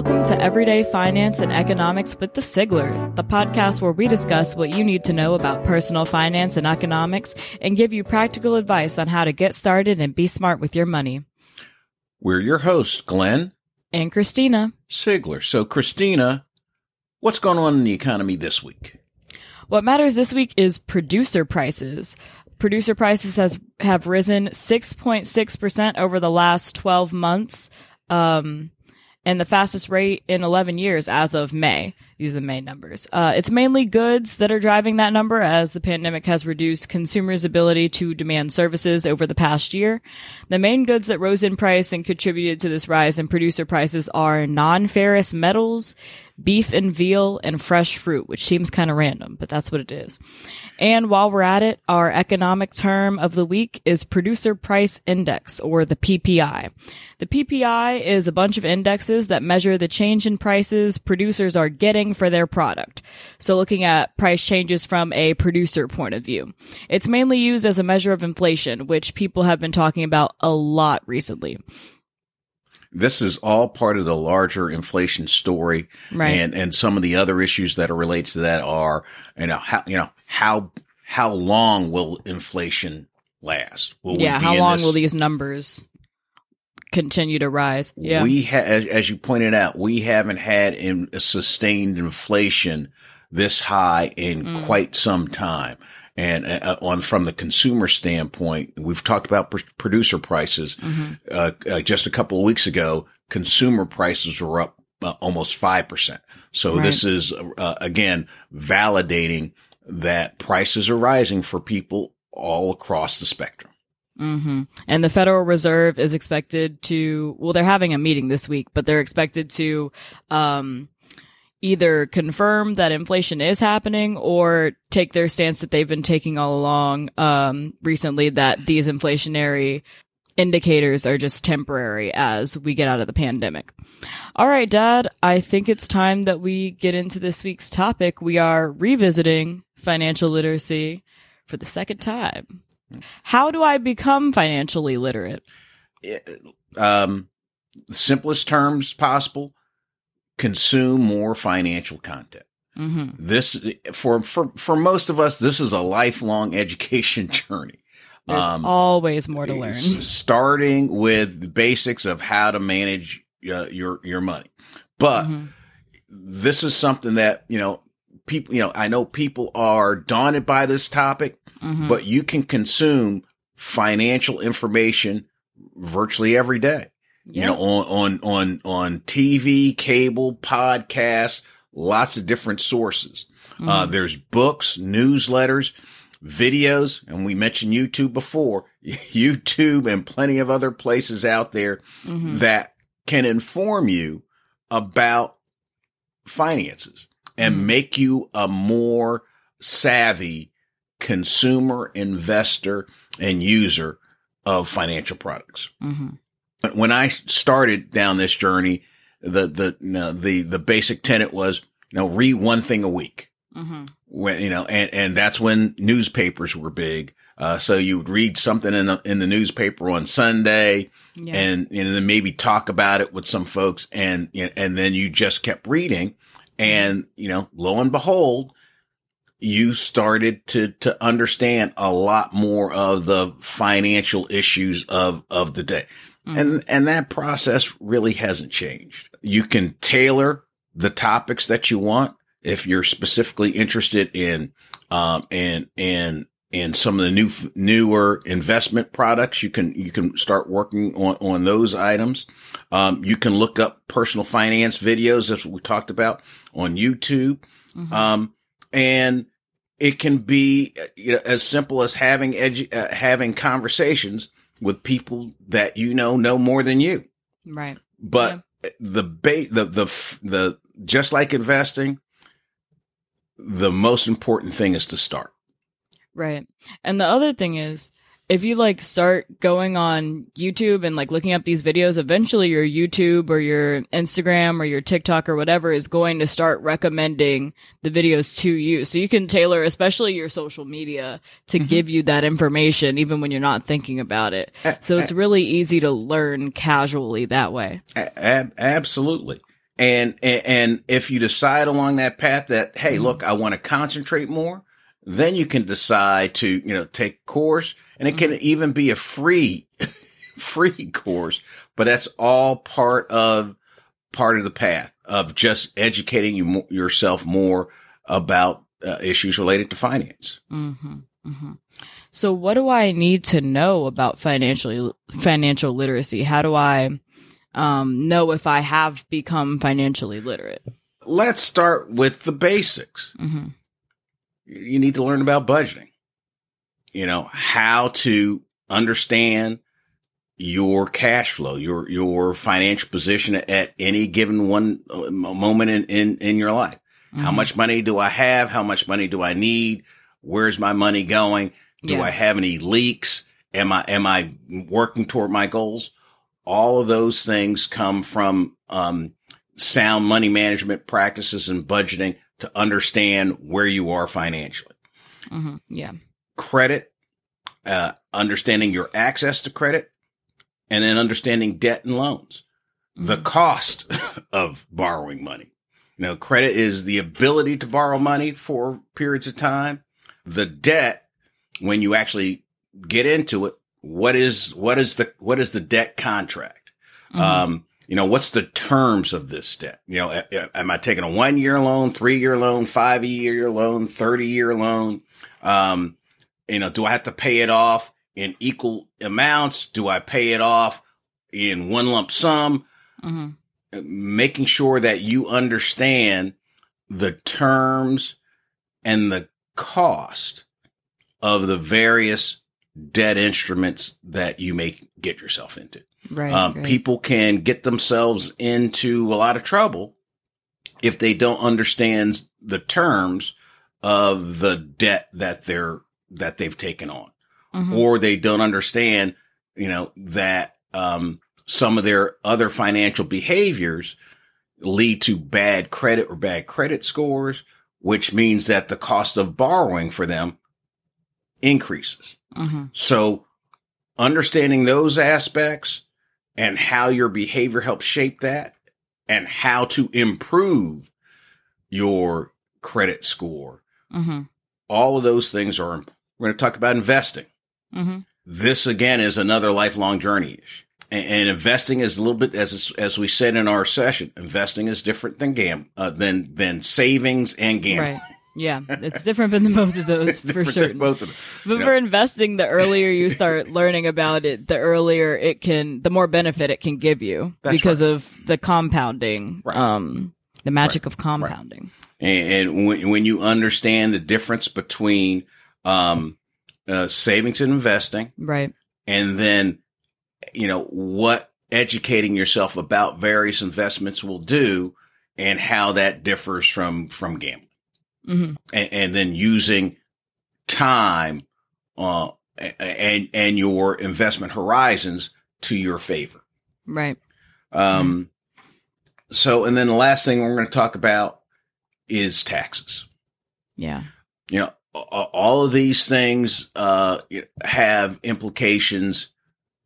Welcome to Everyday Finance and Economics with the Siglers, the podcast where we discuss what you need to know about personal finance and economics and give you practical advice on how to get started and be smart with your money. We're your hosts, Glenn And Christina. Sigler. So, Christina, what's going on in the economy this week? What matters this week is producer prices. Producer prices has have risen 6.6% over the last 12 months. Um, and the fastest rate in 11 years as of May. These are the May numbers. Uh, it's mainly goods that are driving that number as the pandemic has reduced consumers' ability to demand services over the past year. The main goods that rose in price and contributed to this rise in producer prices are non-ferrous metals, beef and veal, and fresh fruit, which seems kind of random, but that's what it is. And while we're at it, our economic term of the week is producer price index or the PPI. The PPI is a bunch of indexes that measure the change in prices producers are getting for their product. So looking at price changes from a producer point of view. It's mainly used as a measure of inflation, which people have been talking about a lot recently. This is all part of the larger inflation story. Right. And, and some of the other issues that are related to that are, you know, how, you know, how, how long will inflation last? Will we yeah, how long this- will these numbers continue to rise? Yeah. We ha- as, as you pointed out, we haven't had in sustained inflation this high in Mm. quite some time. And uh, on from the consumer standpoint, we've talked about pr- producer prices. Mm-hmm. Uh, uh, just a couple of weeks ago, consumer prices were up uh, almost five percent. So Right. this is uh, again validating that prices are rising for people all across the spectrum. hmm And the Federal Reserve is expected to, well, they're having a meeting this week, but they're expected to, um, either confirm that inflation is happening or take their stance that they've been taking all along, um, recently that these inflationary indicators are just temporary as we get out of the pandemic. All right, Dad, I think it's time that we get into this week's topic. We are revisiting financial literacy for the second time. How do I become financially literate? um, simplest terms possible, consume more financial content. hmm This for for for most of us, this is a lifelong education journey. There's Um, always more to learn. starting with the basics of how to manage uh, your your money. But Mhm. this is something that you know people. You know, I know people are daunted by this topic, Mhm. but you can consume financial information virtually every day you know, on, on, on, on TV, cable, podcasts, lots of different sources. Uh, Mhm. there's books, newsletters, videos, and we mentioned YouTube before, YouTube and plenty of other places out there Mhm. that can inform you about finances and Mhm. make you a more savvy consumer, investor, and user of financial products Mhm. When I started down this journey, the the you know, the the basic tenet was you know read one thing a week. Mhm. When you know, and and that's when newspapers were big. Uh, so you would read something in the, in the newspaper on Sunday, Yeah. and know, then maybe talk about it with some folks, and and then you just kept reading, and you know, lo and behold, you started to to understand a lot more of the financial issues of of the day. Mhm. And and that process really hasn't changed. You can tailor the topics that you want if you're specifically interested in um in in in some of the new newer investment products. You can you can start working on on those items. Um, you can look up personal finance videos, as we talked about on YouTube. Mhm. Um, and it can be you know, as simple as having edu- uh, having conversations with people that you know know more than you. right. But the bait, the the the just like investing, the most important thing is to start. Right. And the other thing is, if you like start going on YouTube and like looking up these videos, eventually your YouTube or your Instagram or your TikTok or whatever is going to start recommending the videos to you. So you can tailor, especially your social media to Mm-hmm. give you that information even when you're not thinking about it. A- So it's really easy to learn casually that way. Ab- absolutely. And, and, and if you decide along that path that, hey, look, I want to concentrate more, then you can decide to, you know, take course and it can even be a free, free course, but that's all part of, part of the path of just educating you mo- yourself more about uh, issues related to finance. Mm-hmm. Mm-hmm. So, what do I need to know about financial financial literacy? How do I um, know if I have become financially literate? Let's start with the basics. Mm-hmm. You need to learn about budgeting. You know how to understand your cash flow, your your financial position at any given one uh, moment in in, in your life. Mm-hmm. How much money do I have? How much money do I need? Where's my money going? Do Yeah. I have any leaks? Am I am I working toward my goals? All of those things come from um, sound money management practices and budgeting to understand where you are financially. Mm-hmm. Yeah. Credit, uh, understanding your access to credit, and then understanding debt and loans. The Mhm. cost of borrowing money. You know, credit is the ability to borrow money for periods of time. The debt, when you actually get into it, what is what is the what is the debt contract? Mhm. Um, you know, what's the terms of this debt? You know, am I taking a one year loan, three year loan, five year loan, 30 year loan? Um, you know, do I have to pay it off in equal amounts? Do I pay it off in one lump sum? Mhm. Making sure that you understand the terms and the cost of the various debt instruments that you may get yourself into. Right. Um, right. People can get themselves into a lot of trouble if they don't understand the terms of the debt that they're that they've taken on, Mhm. or they don't understand, you know, that um, some of their other financial behaviors lead to bad credit or bad credit scores, which means that the cost of borrowing for them increases. Mhm. So understanding those aspects and how your behavior helps shape that and how to improve your credit score. Mhm. All of those things are, we're going to talk about investing. Mhm. This again is another lifelong journey. And, and investing is a little bit, as, as we said in our session, investing is different than gam, uh, than, than savings and gambling. Right. Yeah, it's different than both of those for sure. both of them. But you for investing, the earlier you start learning about it, the earlier it can, the more benefit it can give you That's because of the compounding, Right. um, the magic of compounding. And, and when, when you understand the difference between um, uh, savings and investing, Right. and then you know what educating yourself about various investments will do, and how that differs from from gambling, hmm and, and then using time uh, and and your investment horizons to your favor. Right. Um, so, and then the last thing we're going to talk about is taxes. Yeah. you know, all of these things uh, have implications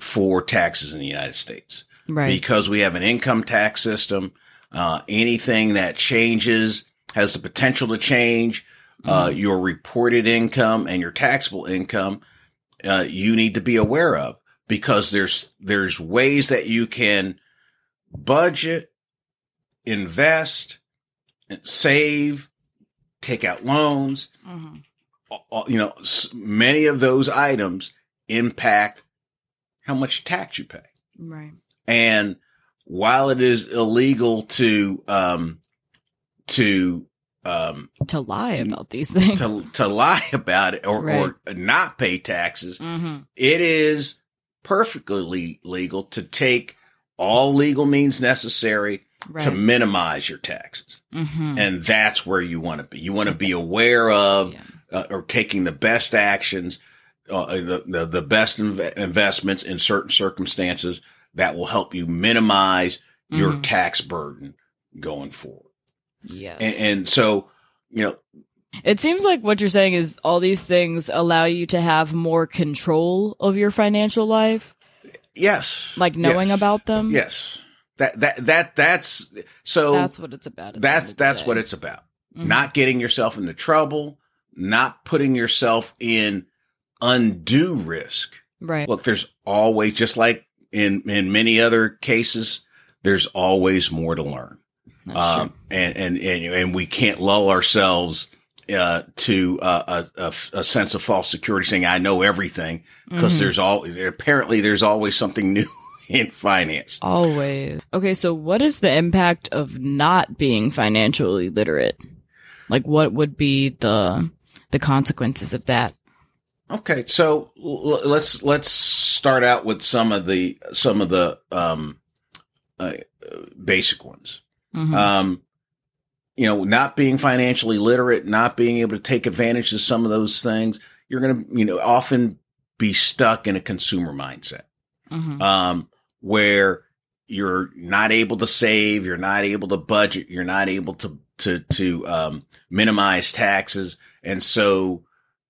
for taxes in the United States Right. because we have an income tax system. Uh, anything that changes has the potential to change uh, your reported income and your taxable income. Uh, you need to be aware of because there's there's ways that you can budget, invest, save, take out loans Mhm. you know, many of those items impact how much tax you pay. Right. And while it is illegal to, um, to, um, To lie about these things. to, to lie about it or, Right. or not pay taxes, hmm it is perfectly legal to take all legal means necessary Right. to minimize your taxes. hmm And that's where you want to be. You want to be aware of Yeah. uh, or taking the best actions, uh, the, the, the best inv- investments in certain circumstances that will help you minimize your Mhm. tax burden going forward. Yes. And, and so, you know, It seems like what you're saying is all these things allow you to have more control of your financial life, yes, like knowing yes, about them. Yes. That that that that's so That's what it's about. at the end that's that's what it's about. Mhm. Not getting yourself into trouble, not putting yourself in undue risk. right. Look, there's always just like in in many other cases, there's always more to learn. Um, and, and, and, and we can't lull ourselves, uh, to uh, a, a, a sense of false security saying, I know everything because Mhm. there's all, apparently there's always something new in finance. Always. Okay, so what is the impact of not being financially literate? Like what would be the the consequences of that? Okay. So l- let's, let's start out with some of the, some of the, um, uh, basic ones. Mhm. Um, you know, not being financially literate, not being able to take advantage of some of those things, you're going to, you know, often be stuck in a consumer mindset. Mhm. um, where you're not able to save, you're not able to budget, you're not able to to to um, minimize taxes, and so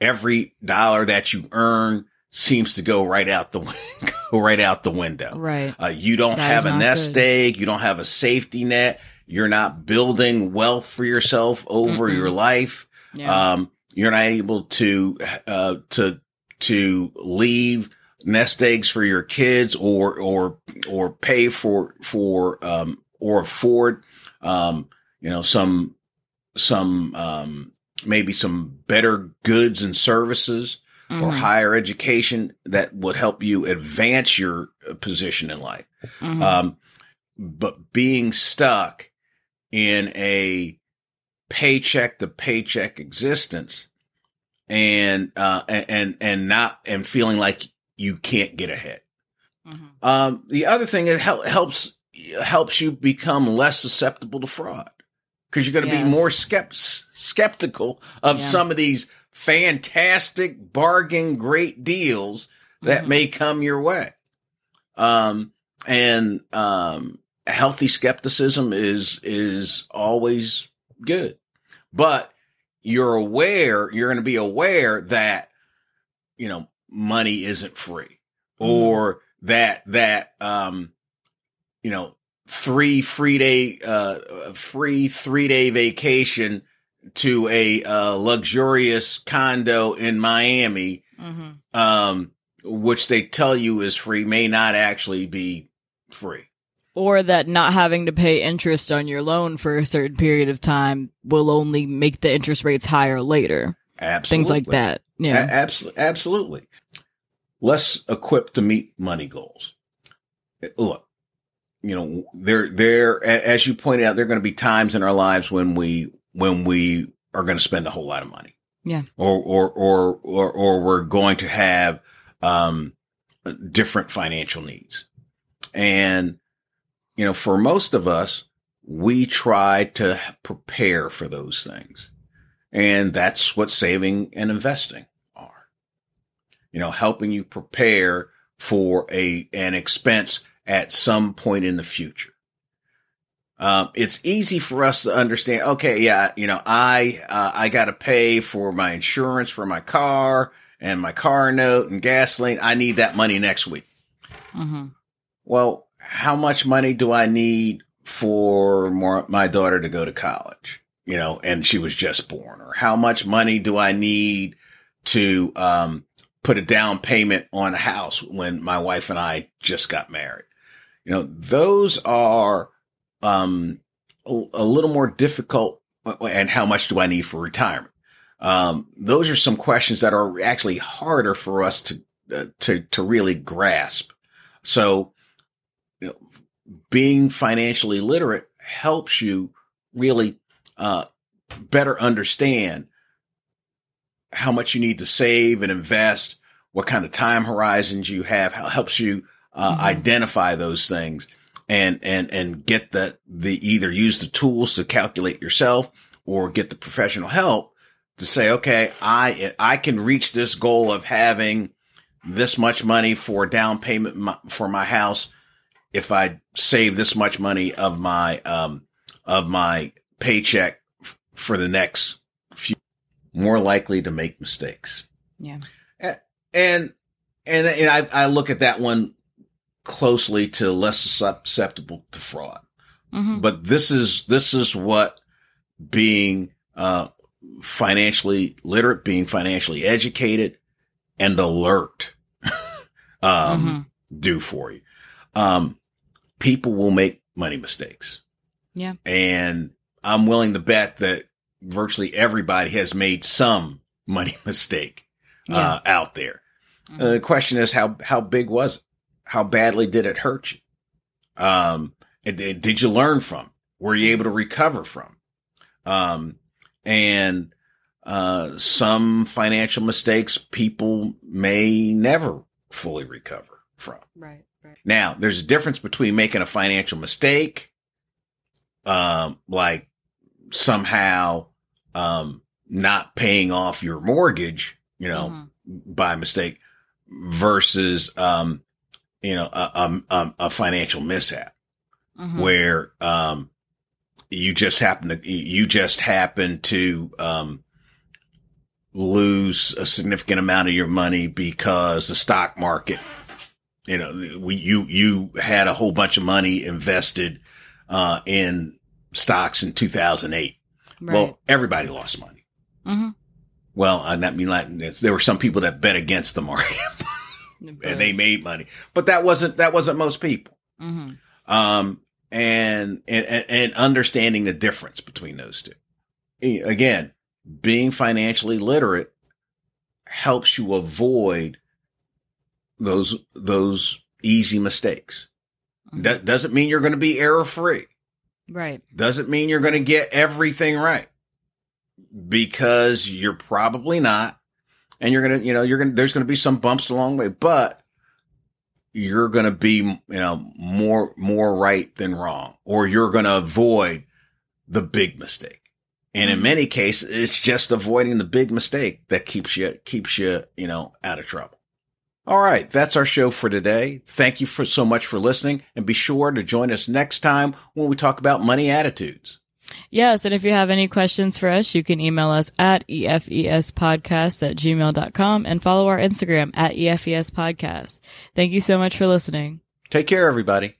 every dollar that you earn seems to go right out the go right out the window. right. Uh, you don't That have a nest good. egg, you don't have a safety net, you're not building wealth for yourself over Mm-mm. your life. Yeah. Um, you're not able to, uh, to, to leave nest eggs for your kids or, or, or pay for, for, um, or afford, um, you know, some, some, um, maybe some better goods and services or Mhm. higher education that would help you advance your position in life. Mhm. Um, but being stuck in a paycheck to paycheck existence and, uh, and, and, not, and feeling like you can't get ahead. Mhm. Um, the other thing, it hel- helps, helps you become less susceptible to fraud because you're going to Yes. be more skept- skeptical of Yeah. some of these fantastic bargain great deals that Mhm. may come your way. Um, and, um, healthy skepticism is, is always good, but you're aware, you're going to be aware that, you know, money isn't free or that, that, um, you know, three free day, uh, free three day vacation to a, uh, luxurious condo in Miami Mhm. um, which they tell you is free may not actually be free. Or that not having to pay interest on your loan for a certain period of time will only make the interest rates higher later. Absolutely. Things like that. Yeah. absolutely. Absolutely. Less equipped to meet money goals. Look, you know, there, there, a- as you pointed out, there are going to be times in our lives when we, when we are going to spend a whole lot of money. Yeah. Or, or, or, or, or we're going to have, um, different financial needs. And, you know, for most of us, we try to prepare for those things. And that's what saving and investing are. You know, helping you prepare for a, an expense at some point in the future. Um, it's easy for us to understand. Okay. Yeah. You know, I, uh, I got to pay for my insurance for my car and my car note and gasoline. I need that money next week. Mm-hmm. Well, how much money do I need for more, my daughter to go to college? You know, and she was just born. Or how much money do I need to um, put a down payment on a house when my wife and I just got married? You know, those are um, a, a little more difficult. And how much do I need for retirement? Um, those are some questions that are actually harder for us to uh, to to really grasp. So, you know, being financially literate helps you really uh, better understand how much you need to save and invest, what kind of time horizons you have, how helps you uh, Mhm. identify those things and and and get the the either use the tools to calculate yourself or get the professional help to say, okay, I I can reach this goal of having this much money for down payment for my house if I save this much money of my um of my paycheck f- for the next few more likely to make mistakes Yeah. and and, and I, I look at that one closely to less susceptible to fraud. Mhm. But this is, this is what being, uh, financially literate, being financially educated and alert, um, Mhm. do for you. Um, people will make money mistakes. Yeah. And I'm willing to bet that virtually everybody has made some money mistake, uh, out there. Mhm. Uh, the question is how, how big was it? How badly did it hurt you? Um, and did did you learn from? it? Were you able to recover from? it? Um, and, uh, some financial mistakes people may never fully recover from. Right. Now, there's a difference between making a financial mistake, um, like somehow, um, not paying off your mortgage, you know, Mhm. by mistake versus, um, you know, a, a, a, financial mishap Mhm. where, um, you just happen to, you just happen to, um, lose a significant amount of your money because the stock market, you know, we, you, you had a whole bunch of money invested, uh, in stocks in 2008. Right. Well, everybody lost money. Mhm. Well, I not mean like there were some people that bet against the market and they made money, but that wasn't that wasn't most people. Mhm. Um, and and and understanding the difference between those two. Again, being financially literate helps you avoid those those easy mistakes. Mhm. That doesn't mean you're going to be error free. Right. Doesn't mean you're going to get everything right because you're probably not. And you're going to, you know, you're going to, there's going to be some bumps along the way, but you're going to be, you know, more, more right than wrong, or you're going to avoid the big mistake. And in Mhm. many cases, it's just avoiding the big mistake that keeps you, keeps you, you know, out of trouble. All right. That's our show for today. Thank you for so much for listening and be sure to join us next time when we talk about money attitudes. Yes, and if you have any questions for us, you can email us at efespodcast at gmail.com and follow our Instagram at efespodcast. Thank you so much for listening. Take care, everybody.